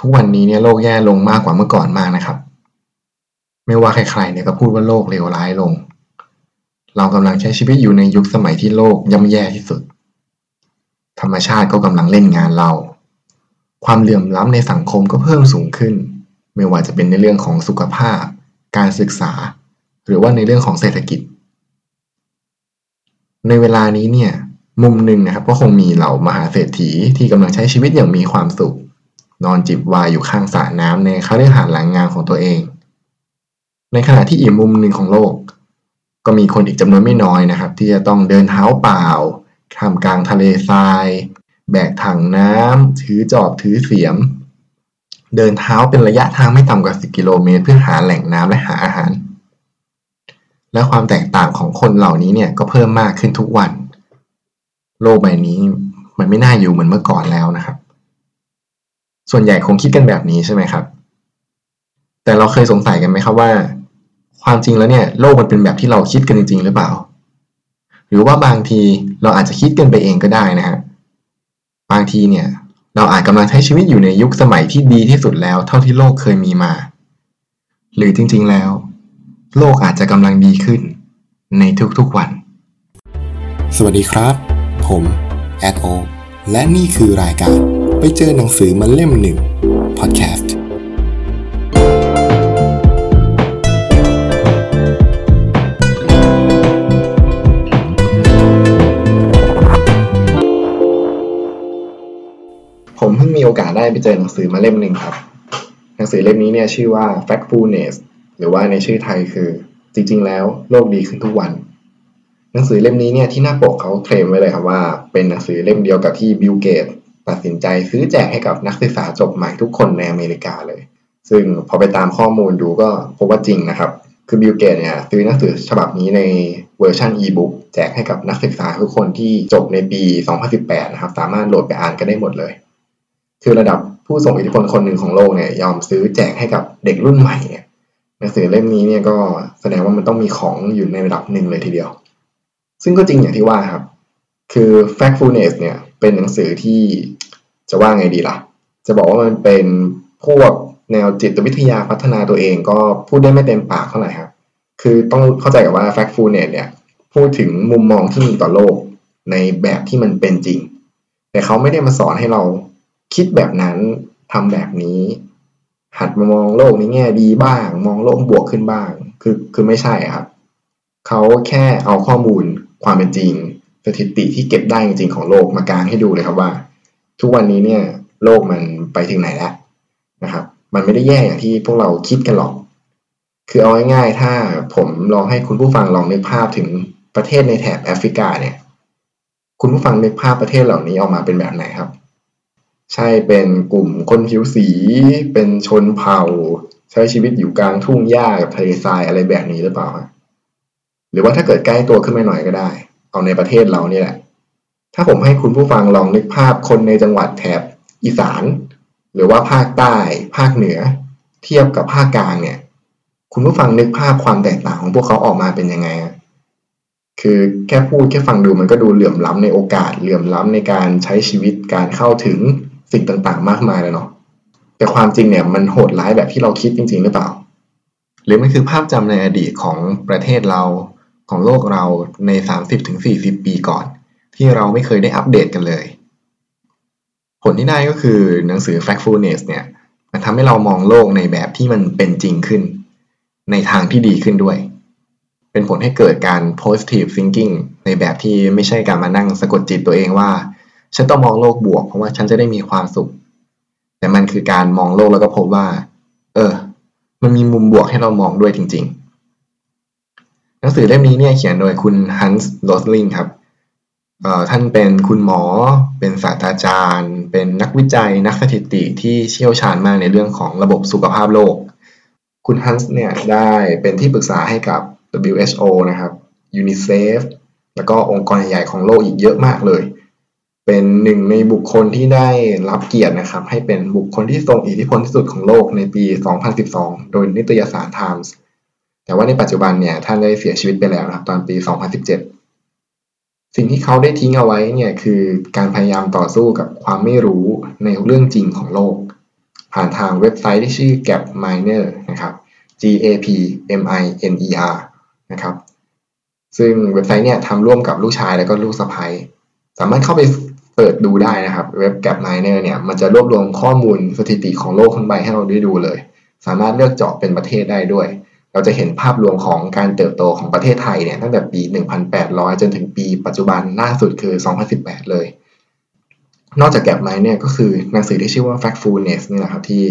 ทุกวันนี้เนี่ยโลกแย่ลงมากกว่าเมื่อก่อนมากนะครับ ไม่ว่าใครๆเนี่ยก็พูดว่าโลกเลวร้ายลง เรากำลังใช้ชีวิตอยู่ในยุคสมัยที่โลกย่ำแย่ที่สุด ธรรมชาติก็กำลังเล่นงานเรา ความเหลื่อมล้ำในสังคมก็เพิ่มสูงขึ้น ไม่ว่าจะเป็นในเรื่องของสุขภาพ การศึกษา หรือว่าในเรื่องของเศรษฐกิจ ในเวลานี้เนี่ยมุมหนึ่งนะครับก็คงมีเหล่ามหาเศรษฐีที่กำลังใช้ชีวิตอย่างมีความสุข นอนจิบวายอยู่ข้างสระน้ำในคฤหาสน์หลังงานของตัวเอง ในขณะที่อีกมุมหนึ่งของโลก ก็มีคนอีกจำนวนไม่น้อยนะครับ ที่จะต้องเดินเท้าเปล่าท่ามกลางทะเลทราย แบกถังน้ำถือจอบถือเสียม เดินเท้าเป็นระยะทางไม่ต่ำกว่า 10 กิโลเมตร เพื่อหาแหล่งน้ำและหาอาหาร และความแตกต่างของคนเหล่านี้เนี่ยก็เพิ่มมากขึ้นทุกวัน โลกใบนี้มันไม่น่าอยู่เหมือนเมื่อก่อนแล้วนะครับ ส่วนใหญ่คงคิดกันแบบนี้ใช่ไหมครับ แต่เราเคยสงสัยกันไหมครับว่า ความจริงแล้วเนี่ยโลกมันเป็นแบบที่เราคิดกันจริง ๆ หรือเปล่า หรือว่าบางทีเราอาจจะคิดกันไปเองก็ได้นะฮะบางทีเนี่ยเราอาจกำลังใช้ชีวิตอยู่ในยุคสมัยที่ดีที่สุดแล้ว เท่าที่โลกเคยมีมา หรือจริง ๆแล้ว โลกอาจจะกำลังดีขึ้นในทุกๆวัน สวัสดีครับ ผมแอดโอและนี่คือรายการ ไปเจอหนังสือมาเล่มหนึ่งพอดแคสต์ผมเพิ่งมีโอกาสได้ไปเจอหนังสือมาเล่มหนึ่งครับ หนังสือเล่มนี้เนี่ยชื่อว่า Factfulness หรือว่าในชื่อไทยคือ จริง ๆ แล้วโลกดีขึ้นทุกวัน หนังสือเล่มนี้เนี่ยที่หน้าปกเขาเคลมไว้เลยครับว่า เป็นหนังสือเล่มเดียวกับที่บิลเกตส์ ตัดสินใจซื้อแจกให้กับนักศึกษาจบใหม่ทุกคนในอเมริกาเลย ซึ่งพอไปตามข้อมูลดูก็พบว่าจริงนะครับคือบิลเกตส์เนี่ยซื้อหนังสือฉบับนี้ในเวอร์ชันอีบุ๊กแจกให้กับนักศึกษาทุกคนที่จบในปี 2018 นะครับ สามารถโหลดไปอ่านกันได้หมดเลย คือระดับผู้ส่งอิทธิพลคนหนึ่งของโลกเนี่ยยอมซื้อแจกให้กับเด็กรุ่นใหม่เนี่ยหนังสือเล่มนี้เนี่ยก็แสดงว่ามันต้องมีของอยู่ในระดับหนึ่งเลยทีเดียว ซึ่งก็จริงอย่างที่ว่าครับ คือ Factfulness เนี่ย เป็นหนังสือที่จะว่าไงดีละ่ะ จะบอกว่ามันเป็นพวกแนวจิตวิทยาพัฒนาตัวเองก็พูดได้ไม่เต็มปากเท่าไหร่ครับ คือต้องเข้าใจกับว่า Factfulness เนี่ยพูดถึงมุมมองที่มีต่อโลกในแบบที่มันเป็นจริง แต่เขาไม่ได้มาสอนให้เราคิดแบบนั้นทำแบบนี้ หัดมามองโลกในแง่ดีบ้าง มองโลกบวกขึ้นบ้าง คือคือไม่ใช่ครับ เขาแค่เอาข้อมูลความเป็นจริง สถิติที่เก็บได้จริงๆของโลกมากางให้ดูเลยครับว่า ทุกวันนี้เนี่ยโลกมันไปถึงไหนแล้วนะครับ มันไม่ได้แย่อย่างที่พวกเราคิดกันหรอก คือเอาง่ายๆ ถ้าผมลองให้คุณผู้ฟังลองนึกภาพถึงประเทศในแถบแอฟริกาเนี่ย คุณผู้ฟังนึกภาพประเทศเหล่านี้ออกมาเป็นแบบไหนครับ ใช่เป็นกลุ่มคนผิวสี เป็นชนเผ่า ใช้ชีวิตอยู่กลางทุ่งหญ้ากับทะเลทรายอะไรแบบนี้หรือเปล่าหรือว่าถ้าเกิดใกล้ตัวขึ้นมาหน่อยก็ได้ เอาในประเทศเราเนี่ยแหละ ถ้าผมให้คุณผู้ฟังลองนึกภาพคนในจังหวัดแถบอีสาน หรือว่าภาคใต้ ภาคเหนือ เทียบกับภาคกลางเนี่ย คุณผู้ฟังนึกภาพความแตกต่างของพวกเขาออกมาเป็นยังไง คือแค่พูดแค่ฟังดูมันก็ดูเหลื่อมล้ำในโอกาสเหลื่อมล้ำในการใช้ชีวิตการเข้าถึงสิ่งต่างๆ มากมายเลยเนาะ แต่ความจริงเนี่ยมันโหดร้ายแบบที่เราคิดจริงๆหรือเปล่า หรือมันคือภาพจำในอดีตของประเทศเรา ของโลกเราใน 30-40 ปีก่อน ที่เราไม่เคยได้อัปเดตกันเลย ผลที่ได้ก็คือหนังสือ Factfulness เนี่ยมันทำให้เรามองโลกในแบบที่มันเป็นจริงขึ้น ในทางที่ดีขึ้นด้วย เป็นผลให้เกิดการ positive thinking ในแบบที่ไม่ใช่การมานั่งสะกดจิตตัวเองว่า ฉันต้องมองโลกบวก เพราะว่าฉันจะได้มีความสุข แต่มันคือการมองโลกแล้วก็พบว่า เออ มันมีมุมบวกให้เรามองด้วยจริง ๆ หนังสือเล่มนี้เนี่ยเขียนโดยคุณฮันส์โรสลิงครับท่านเป็นคุณหมอ เป็นศาสตราจารย์ เป็นนักวิจัย นักสถิติที่เชี่ยวชาญมากในเรื่องของระบบสุขภาพโลก คุณฮันส์เนี่ยได้เป็นที่ปรึกษาให้กับ WHO นะครับ UNICEF แล้วก็องค์กรใหญ่ของโลกอีกเยอะมากเลย เป็นหนึ่งในบุคคลที่ได้รับเกียรตินะครับ ให้เป็นบุคคลที่ทรงอิทธิพลที่สุดของโลกในปี 2012 โดยนิตยสาร Times แต่ว่าในปัจจุบันเนี่ยท่านได้เสียชีวิตไปแล้วนะครับตอนปี 2017 สิ่งที่เขาได้ทิ้งเอาไว้เนี่ยคือการพยายามต่อสู้กับความไม่รู้ในเรื่องจริงของโลก ผ่านทางเว็บไซต์ที่ชื่อ Gap Miner นะครับ G A P M I N E R นะครับซึ่งเว็บไซต์เนี่ยทำร่วมกับลูกชายแล้วก็ลูกสะใภ้สามารถเข้าไปเปิดดูได้นะครับ เว็บ Gap Miner เนี่ยมันจะรวบรวมข้อมูลสถิติของโลกทั้งใบให้เราได้ดูเลย สามารถเลือกเจาะเป็นประเทศได้ด้วย เราจะเห็นภาพรวมของการเติบโตของประเทศไทยเนี่ยตั้งแต่ปี 1800 จนถึงปีปัจจุบันล่าสุดคือ 2018 เลย นอกจากแกลบไม้เนี่ยก็คือหนังสือที่ชื่อว่า Factfulness นี่แหละครับที่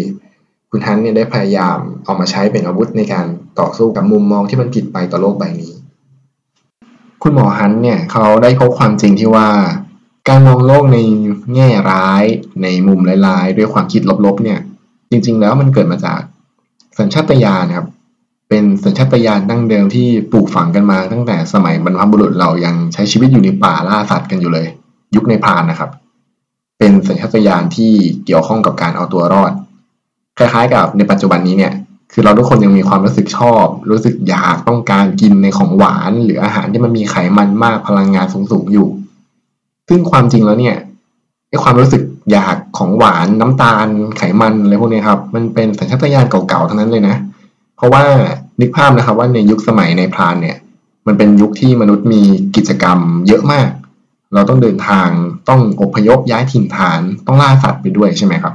คุณฮันเนี่ยได้พยายามเอามาใช้เป็นอาวุธในการต่อสู้กับมุมมองที่มันผิดไปต่อโลกใบนี้ คุณหมอฮันเนี่ยเขาได้พบความจริงที่ว่า การมองโลกในแง่ร้าย ในมุมร้ายๆ ด้วยความคิดลบๆเนี่ยจริง ๆ แล้วมันเกิดมาจากสัญชาตญาณครับ เป็นสัญชาตญาณดั้งเดิมที่ปลูกฝังกันมา ตั้งแต่สมัยบรรพบุรุษเรายังใช้ชีวิตอยู่ในป่าล่าสัตว์กันอยู่เลย ยุคในพานนะครับ เป็นสัญชาตญาณที่เกี่ยวข้องกับการเอาตัวรอด คล้ายๆ กับในปัจจุบันนี้เนี่ยคือเราทุกคนยังมีความรู้สึกชอบ รู้สึกอยากต้องการกินในของหวาน หรืออาหารที่มันมีไขมันมากพลังงานสูงๆอยู่ ซึ่งความจริงแล้วเนี่ยไอความรู้สึกอยากของหวานน้ำตาลไขมันอะไรพวกนี้ครับ มันเป็นสัญชาตญาณเก่าๆทั้งนั้นเลยนะ เพราะว่านึกภาพนะครับว่าในยุคสมัยในพรานเนี่ย มันเป็นยุคที่มนุษย์มีกิจกรรมเยอะมาก เราต้องเดินทางต้องอพยพย้ายถิ่นฐานต้องล่าสัตว์ไปด้วยใช่ไหมครับ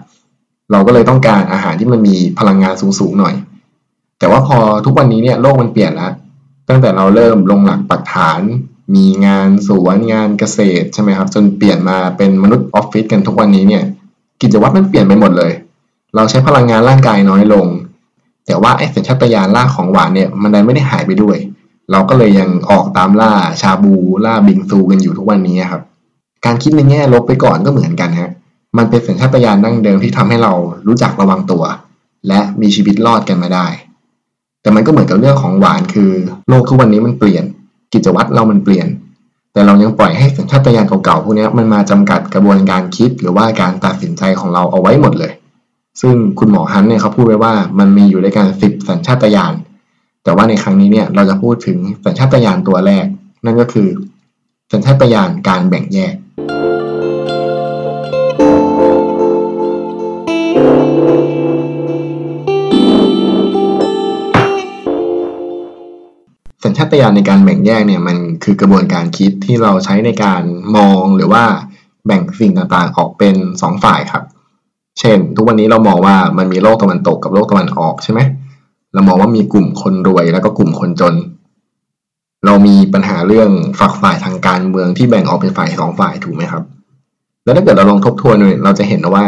เราก็เลยต้องการอาหารที่มันมีพลังงานสูงๆหน่อย แต่ว่าพอทุกวันนี้เนี่ยโลกมันเปลี่ยนแล้วตั้งแต่เราเริ่มลงหลักปักฐาน มีงานสวนงานเกษตรใช่ไหมครับ จนเปลี่ยนมาเป็นมนุษย์ออฟฟิศกันทุกวันนี้เนี่ย กิจวัตรมันเปลี่ยนไปหมดเลย เราใช้พลังงานร่างกายน้อยลง แต่ว่าไอ้สัญชาตญาณล่าของหวานเนี่ยมันได้ไม่ได้หายไปด้วย เราก็เลยยังออกตามล่าชาบูล่าบิงซูกันอยู่ทุกวันนี้ครับ การคิดในแง่ลบไปก่อนก็เหมือนกันฮะมันเป็นสัญชาตญาณดั้งเดิมที่ทำให้เรารู้จักระวังตัว และมีชีวิตรอดกันมาได้ แต่มันก็เหมือนกับเรื่องของหวานคือ โลกทุกวันนี้มันเปลี่ยน กิจวัตรเรามันเปลี่ยน แต่เรายังปล่อยให้สัญชาตญาณเก่าๆพวกนี้มันมาจำกัดกระบวนการคิดหรือว่าการตัดสินใจของเราเอาไว้หมดเลย ซึ่งคุณหมอฮันเนี่ยเขาพูดไว้ว่ามันมีอยู่ด้วยกันสิบสัญชาตญาณแต่ว่าในครั้งนี้เนี่ยเราจะพูดถึงสัญชาตญาณตัวแรก นั่นก็คือ สัญชาตญาณการแบ่งแยก สัญชาตญาณในการแบ่งแยกเนี่ยมันคือกระบวนการคิดที่เราใช้ในการมองหรือว่าแบ่งสิ่งต่างๆ ออกเป็นสองฝ่ายครับ เช่น ทุกวันนี้เรามองว่ามันมีโลกตะวันตกกับโลกตะวันออกใช่ไหมเรามองว่ามีกลุ่มคนรวยแล้วก็กลุ่มคนจน เรามีปัญหาเรื่องฝักฝ่ายทางการเมืองที่แบ่งออกเป็นฝ่ายสองฝ่ายถูกไหมครับ แล้วถ้าเกิดเราลองทบทวนเราจะเห็นว่า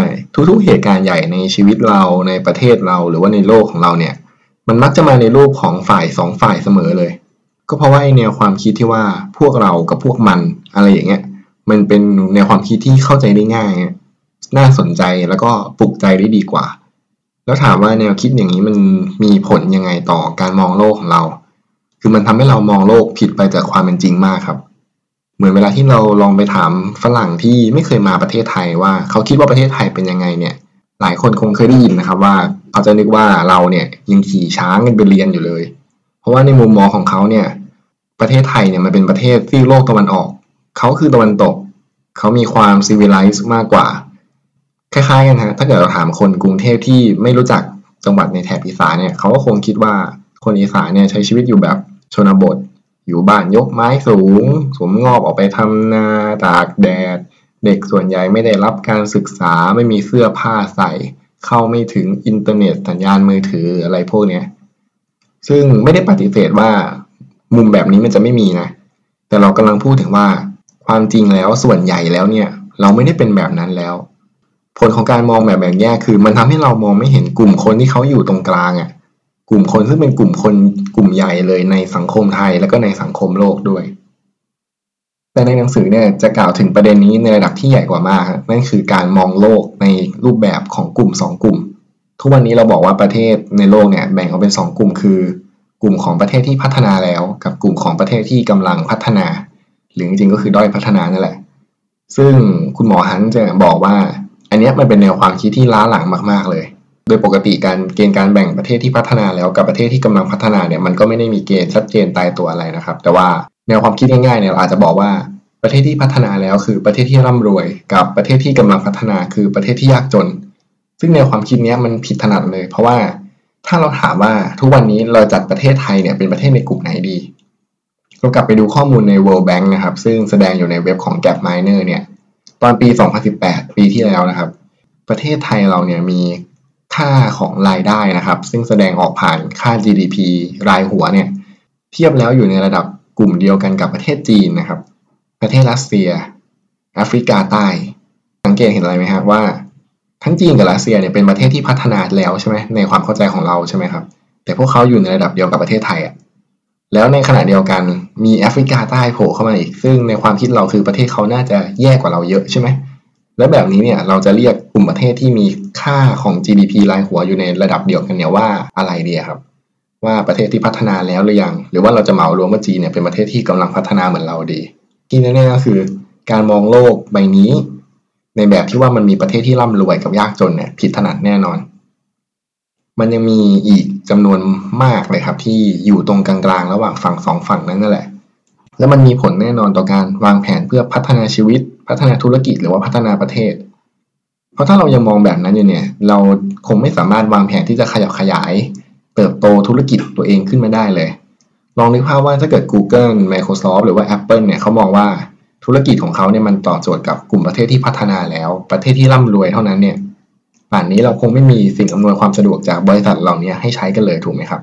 ทุกๆเหตุการณ์ใหญ่ในชีวิตเราในประเทศเราหรือว่าในโลกของเราเนี่ย มันมักจะมาในรูปของฝ่ายสองฝ่ายเสมอเลย ก็เพราะว่าไอแนวความคิดที่ว่าพวกเรากับพวกมันอะไรอย่างเงี้ย มันเป็นแนวความคิดที่เข้าใจได้ง่าย น่าสนใจแล้วก็ปลุกใจได้ดีกว่า แล้วถามว่าแนวคิดอย่างนี้มันมีผลยังไงต่อการมองโลกของเรา คือมันทำให้เรามองโลกผิดไปจากความเป็นจริงมากครับ เหมือนเวลาที่เราลองไปถามฝรั่งที่ไม่เคยมาประเทศไทยว่าเขาคิดว่าประเทศไทยเป็นยังไงเนี่ย หลายคนคงเคยได้ยินนะครับว่าเขาจะนึกว่าเราเนี่ยยังขี่ช้างกันไปเรียนอยู่เลย เพราะว่าในมุมมองของเขาเนี่ย ประเทศไทยเนี่ยมันเป็นประเทศที่โลกตะวันออก เขาคือตะวันตก เขามีความซีวิไลซ์มากกว่า คล้ายๆกันฮะถ้าเกิดเราถามคนกรุงเทพที่ไม่รู้จักจังหวัดในแถบอีสานเนี่ยเขาก็คงคิดว่าคนอีสานเนี่ยใช้ชีวิตอยู่แบบชนบท อยู่บ้านยกไม้สูงสวมงอบออกไปทำนาตากแดด เด็กส่วนใหญ่ไม่ได้รับการศึกษาไม่มีเสื้อผ้าใส่ เข้าไม่ถึงอินเทอร์เน็ตสัญญาณมือถืออะไรพวกเนี้ยซึ่งไม่ได้ปฏิเสธว่ามุมแบบนี้มันจะไม่มีนะ แต่เรากำลังพูดถึงว่าความจริงแล้วส่วนใหญ่แล้วเนี่ย เราไม่ได้เป็นแบบนั้นแล้ว ผลของการมองแบบแบ่งแยกคือ มันทำให้เรามองไม่เห็นกลุ่มคนที่เขาอยู่ตรงกลางอะ่ะกลุ่มคนซึ่งเป็นกลุ่มคนกลุ่มใหญ่เลยในสังคมไทยแล้วก็ในสังคมโลกด้วย แต่ในหนังสือเนี่ยจะกล่าวถึงประเด็นนี้ในระดับที่ใหญ่กว่ามาก นั่นคือการมองโลกในรูปแบบของกลุ่มสองกลุ่ม ทุกวันนี้เราบอกว่าประเทศในโลกเนี่ยแบ่งออกเป็นสองกลุ่ม คือ กลุ่มของประเทศที่พัฒนาแล้ว กับกลุ่มของประเทศที่กำลังพัฒนา หรือจริงๆก็คือด้อยพัฒนานั่นแหละ ซึ่งคุณหมอฮันจะบอกว่า อันนี้มันเป็นแนวความคิดที่ล้าหลังมาก ๆ เลย โดยปกติการเกณฑ์การแบ่งประเทศที่พัฒนาแล้วกับประเทศที่กำลังพัฒนาเนี่ยมันก็ไม่ได้มีเกณฑ์ชัดเจนตายตัวอะไรนะครับ แต่ว่าแนวความคิดง่ายๆเนี่ยเราอาจจะบอกว่าประเทศที่พัฒนาแล้วคือประเทศที่ร่ำรวย กับประเทศที่กำลังพัฒนาคือประเทศที่ยากจน ซึ่งแนวความคิดนี้มันผิดถนัดเลย เพราะว่าถ้าเราถามว่าทุกวันนี้เราจัดประเทศไทยเนี่ยเป็นประเทศในกลุ่มไหนดีเรากลับไปดูข้อมูลใน World Bank นะครับ ซึ่งแสดงอยู่ในเว็บของ gap miner เนี่ย ตอนปี 2018 ปีที่แล้วนะครับ ประเทศไทยเราเนี่ยมีค่าของรายได้นะครับ ซึ่งแสดงออกผ่านค่า GDP รายหัวเนี่ย เทียบแล้วอยู่ในระดับกลุ่มเดียวกันกับประเทศจีนนะครับ ประเทศรัสเซียแอฟริกาใต้ สังเกตเห็นอะไรไหมครับว่า ทั้งจีนกับรัสเซียเนี่ยเป็นประเทศที่พัฒนาแล้วใช่ไหมในความเข้าใจของเราใช่ไหมครับ แต่พวกเขาอยู่ในระดับเดียวกับประเทศไทยอะ แล้วในขณะเดียวกันมีแอฟริกาใต้โผล่เข้ามาอีก ซึ่งในความคิดเราคือประเทศเขาน่าจะแย่กว่าเราเยอะใช่ไหมและแบบนี้เนี่ยเราจะเรียกกลุ่มประเทศที่มีค่าของ GDP รายหัวอยู่ในระดับเดียวกันเนี่ยว่าอะไรดีครับ ว่าประเทศที่พัฒนาแล้วหรือยัง หรือว่าเราจะเหมารวมว่าจีนเนี่ยเป็นประเทศที่กำลังพัฒนาเหมือนเราดี ที่แน่ๆก็คือ การมองโลกใบนี้ ในแบบที่ว่ามันมีประเทศที่ร่ำรวยกับยากจนเนี่ยผิดถนัดแน่นอน มันยังมีอีกจำนวนมากเลยครับ ที่อยู่ตรงกลางๆ ระหว่างฝั่งสองฝั่งนั้นนั่นแหละ แล้วมันมีผลแน่นอนต่อการวางแผนเพื่อพัฒนาชีวิต พัฒนาธุรกิจหรือว่าพัฒนาประเทศ เพราะถ้าเรายังมองแบบนั้นอยู่เนี่ย เราคงไม่สามารถวางแผนที่จะขยับขยาย เติบโตธุรกิจตัวเองขึ้นมาได้เลย ลองนึกภาพว่าถ้าเกิด Google Microsoft หรือว่า Apple เนี่ยเขามองว่าธุรกิจของเขาเนี่ยมันตอบโจทย์กับกลุ่มประเทศที่พัฒนาแล้ว ประเทศที่ร่ำรวยเท่านั้นเนี่ย ป่านนี้เราคงไม่มีสิ่งอำนวยความสะดวกจากบริษัทเหล่านี้ให้ใช้กันเลยถูกไหมครับ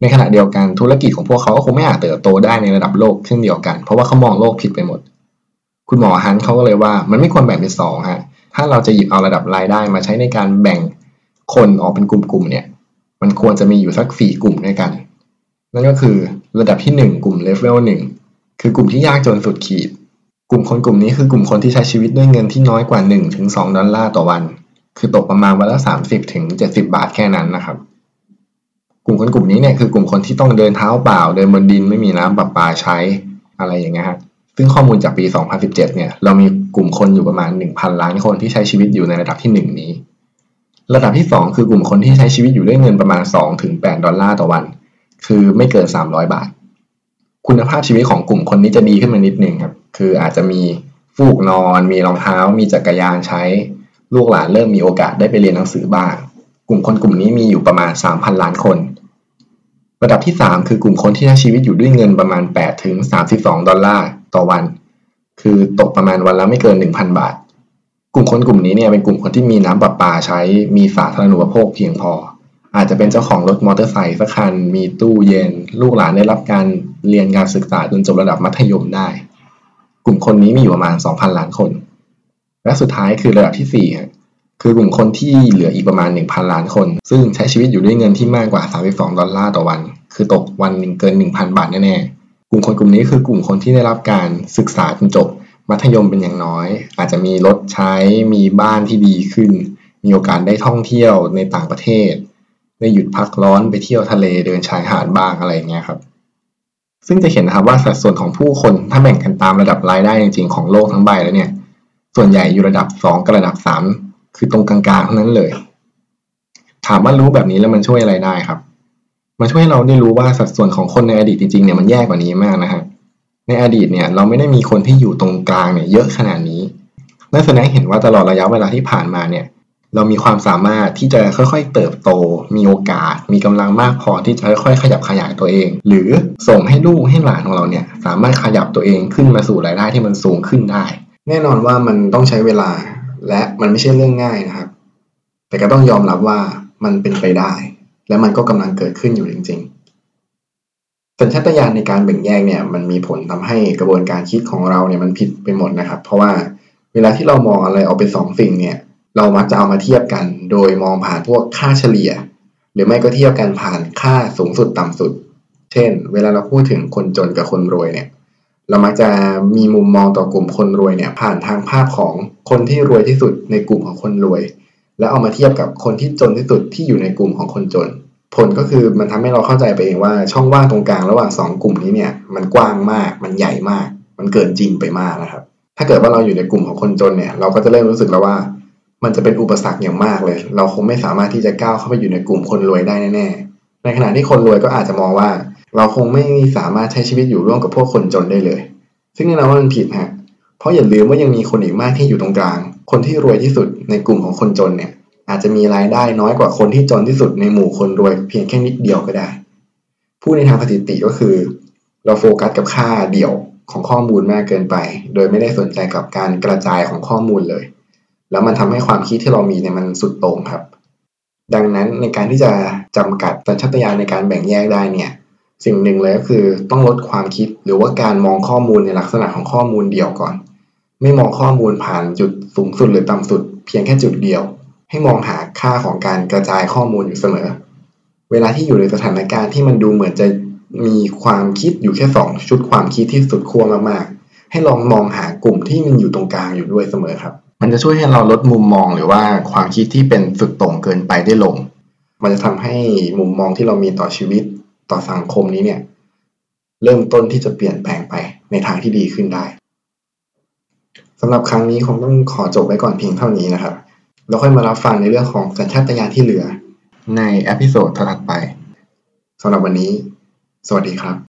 ในขณะเดียวกันธุรกิจของพวกเขาก็คงไม่อาจเติบโตได้ในระดับโลกเช่นเดียวกัน เพราะว่าเขามองโลกผิดไปหมด คุณหมอฮันเขาก็เลยว่ามันไม่ควรแบ่งเป็นสองฮะถ้าเราจะหยิบเอาระดับรายได้มาใช้ในการแบ่งคนออกเป็นกลุ่มๆเนี่ย มันควรจะมีอยู่สักสี่กลุ่มด้วยกัน นั่นก็คือระดับที่หนึ่งกลุ่มเลเวลหนึ่งคือกลุ่มที่ยากจนสุดขีด กลุ่มคนกลุ่มนี้คือกลุ่มคนที่ใช้ชีวิตด้วยเงินที่น้อยกว่า1ถึง2ดอลลาร์ต่อวัน คือตกประมาณวันละสามสิบถึงเจ็ดสิบาทแค่นั้นนะครับ กลุ่มคนกลุ่มนี้เนี่ยคือกลุ่มคนที่ต้องเดินเท้าเปล่า เดินบนดินไม่มีน้ำประปาใช้อะไรอย่างเงี้ยครับซึ่งข้อมูลจากปี 2017 เนี่ย เรามีกลุ่มคนอยู่ประมาณ 1,000 ล้านคนที่ใช้ชีวิตอยู่ในระดับที่ 1 นี้ ระดับที่ 2 คือกลุ่มคนที่ใช้ชีวิตอยู่ด้วยเงินประมาณ2ถึง8ดอลลาร์ต่อวัน คือไม่เกิน 300 บาท คุณภาพชีวิตของกลุ่มคนนี้จะดีขึ้นมานิดนึงครับ คืออาจจะมีฟูกนอน มีรองเท้า มีจักรยานใช้ ลูกหลานเริ่มมีโอกาสได้ไปเรียนหนังสือบ้าง กลุ่มคนกลุ่มนี้มีอยู่ประมาณ 3,000 ล้านคน ระดับที่ 3 คือกลุ่มคนที่ใช้ชีวิตอยู่ด้วยเงินประมาณ 8 ถึง 32 ดอลลาร์ต่อวัน คือตกประมาณวันละไม่เกิน 1,000 บาท กลุ่มคนกลุ่มนี้เนี่ยเป็นกลุ่มคนที่มีน้ำประปาใช้ มีสาธารณูปโภคเพียงพอ อาจจะเป็นเจ้าของรถมอเตอร์ไซค์สักคัน มีตู้เย็น ลูกหลานได้รับการเรียนการศึกษาจนจบระดับมัธยมได้ กลุ่มคนนี้มีอยู่ประมาณ 2,000 ล้านคน และสุดท้ายคือระดับที่4คือกลุ่มคนที่เหลืออีกประมาณ 1,000 ล้านคน ซึ่งใช้ชีวิตอยู่ด้วยเงินที่มากกว่า 32 ดอลลาร์ต่อวัน คือตกวันหนึ่งเกิน 1,000 บาทแน่ๆ กลุ่มคนกลุ่มนี้คือกลุ่มคนที่ได้รับการศึกษาจนจบ มัธยมเป็นอย่างน้อย อาจจะมีรถใช้ มีบ้านที่ดีขึ้น มีโอกาสได้ท่องเที่ยวในต่างประเทศ ได้หยุดพักร้อนไปเที่ยวทะเลเดินชายหาดบ้างอะไรอย่างเงี้ยครับซึ่งจะเห็นนะครับว่าสัดส่วนของผู้คนถ้าแบ่งกันตามระดับรายได้จริงๆของโลกทั้งใบแล้วเนี่ย ส่วนใหญ่อยู่ระดับ 2 กับระดับ 3 คือตรงกลางๆเท่านั้นเลย ถามว่ารู้แบบนี้แล้วมันช่วยอะไรได้ครับ มันช่วยให้เราได้รู้ว่าสัดส่วนของคนในอดีตจริงๆเนี่ยมันแย่กว่านี้มากนะฮะในอดีตเนี่ยเราไม่ได้มีคนที่อยู่ตรงกลางเนี่ยเยอะขนาดนี้นั่นแสดงเห็นว่าตลอดระยะเวลาที่ผ่านมาเนี่ย เรามีความสามารถที่จะค่อยๆ เติบโต มีโอกาส มีกำลังมากพอที่จะค่อยๆ ขยับขยายตัวเอง หรือส่งให้ลูกให้หลานของเราเนี่ยสามารถขยับตัวเองขึ้นมาสู่รายได้ที่มันสูงขึ้นได้ แน่นอนว่ามันต้องใช้เวลา และมันไม่ใช่เรื่องง่ายนะครับ แต่ก็ต้องยอมรับว่ามันเป็นไปได้ และมันก็กำลังเกิดขึ้นอยู่จริง ๆ สัญชาตญาณในการแบ่งแยกเนี่ยมันมีผลทำให้กระบวนการคิดของเราเนี่ยมันผิดไปหมดนะครับ เพราะว่าเวลาที่เรามองอะไรออกเป็นสองสิ่งเนี่ยเรามักจะเอามาเทียบกัน โดยมองผ่านพวกค่าเฉลี่ย หรือไม่ก็เทียบกันผ่านค่าสูงสุดต่ำสุด เช่น เวลาเราพูดถึงคนจนกับคนรวยเนี่ย เรามักจะมีมุมมองต่อกลุ่มคนรวยเนี่ยผ่านทางภาพของคนที่รวยที่สุดในกลุ่มของคนรวย แล้วเอามาเทียบกับคนที่จนที่สุดที่อยู่ในกลุ่มของคนจน ผลก็คือมันทำให้เราเข้าใจไปเองว่าช่องว่างตรงกลางระหว่างสองกลุ่มนี้เนี่ยมันกว้างมากมันใหญ่มาก มันเกินจริงไปมากนะครับ ถ้าเกิดว่าเราอยู่ในกลุ่มของคนจนเนี่ยเราก็จะเริ่มรู้สึกแล้วว่า มันจะเป็นอุปสรรคอย่างมากเลย เราคงไม่สามารถที่จะก้าวเข้าไปอยู่ในกลุ่มคนรวยได้แน่ๆในขณะที่คนรวยก็อาจจะมองว่า เราคงไม่สามารถใช้ชีวิตอยู่ร่วมกับพวกคนจนได้เลย ซึ่งแน่นอนว่ามันผิดฮะเพราะอย่าลืมว่ายังมีคนอีกมากที่อยู่ตรงกลาง คนที่รวยที่สุดในกลุ่มของคนจนเนี่ย อาจจะมีรายได้น้อยกว่าคนที่จนที่สุดในหมู่คนรวยเพียงแค่นิดเดียวก็ได้ผู้ในทางสถิติก็คือ เราโฟกัสกับค่าเดี่ยวของข้อมูลมากเกินไป โดยไม่ได้สนใจกับการกระจายของข้อมูลเลย แล้วมันทำให้ความคิดที่เรามีเนี่ยมันสุดโต่งครับ ดังนั้นในการที่จะจำกัดสัญชาตญาณในการแบ่งแยกได้เนี่ย สิ่งหนึ่งเลยก็คือต้องลดความคิดหรือว่าการมองข้อมูลในลักษณะของข้อมูลเดียวก่อน ไม่มองข้อมูลผ่านจุดสูงสุดหรือต่ำสุด เพียงแค่จุดเดียว ให้มองหาค่าของการกระจายข้อมูลอยู่เสมอ เวลาที่อยู่ในสถานการณ์ที่มันดูเหมือนจะมีความคิดอยู่แค่สองชุดความคิดที่สุดขั้วมากๆ ให้ลองมองหากลุ่มที่มันอยู่ตรงกลางอยู่ด้วยเสมอครับ มันจะช่วยให้เราลดมุมมองหรือว่าความคิดที่เป็นสุดโต่งเกินไปได้ลง มันจะทำให้มุมมองที่เรามีต่อชีวิต ต่อสังคมนี้เนี่ย เริ่มต้นที่จะเปลี่ยนแปลงไปในทางที่ดีขึ้นได้สำหรับครั้งนี้คงต้องขอจบไว้ก่อนเพียงเท่านี้นะครับแล้วค่อยมารับฟังในเรื่องของสัญชาตญาณที่เหลือ ใน episode ถัดไปสำหรับวันนี้ สวัสดีครับ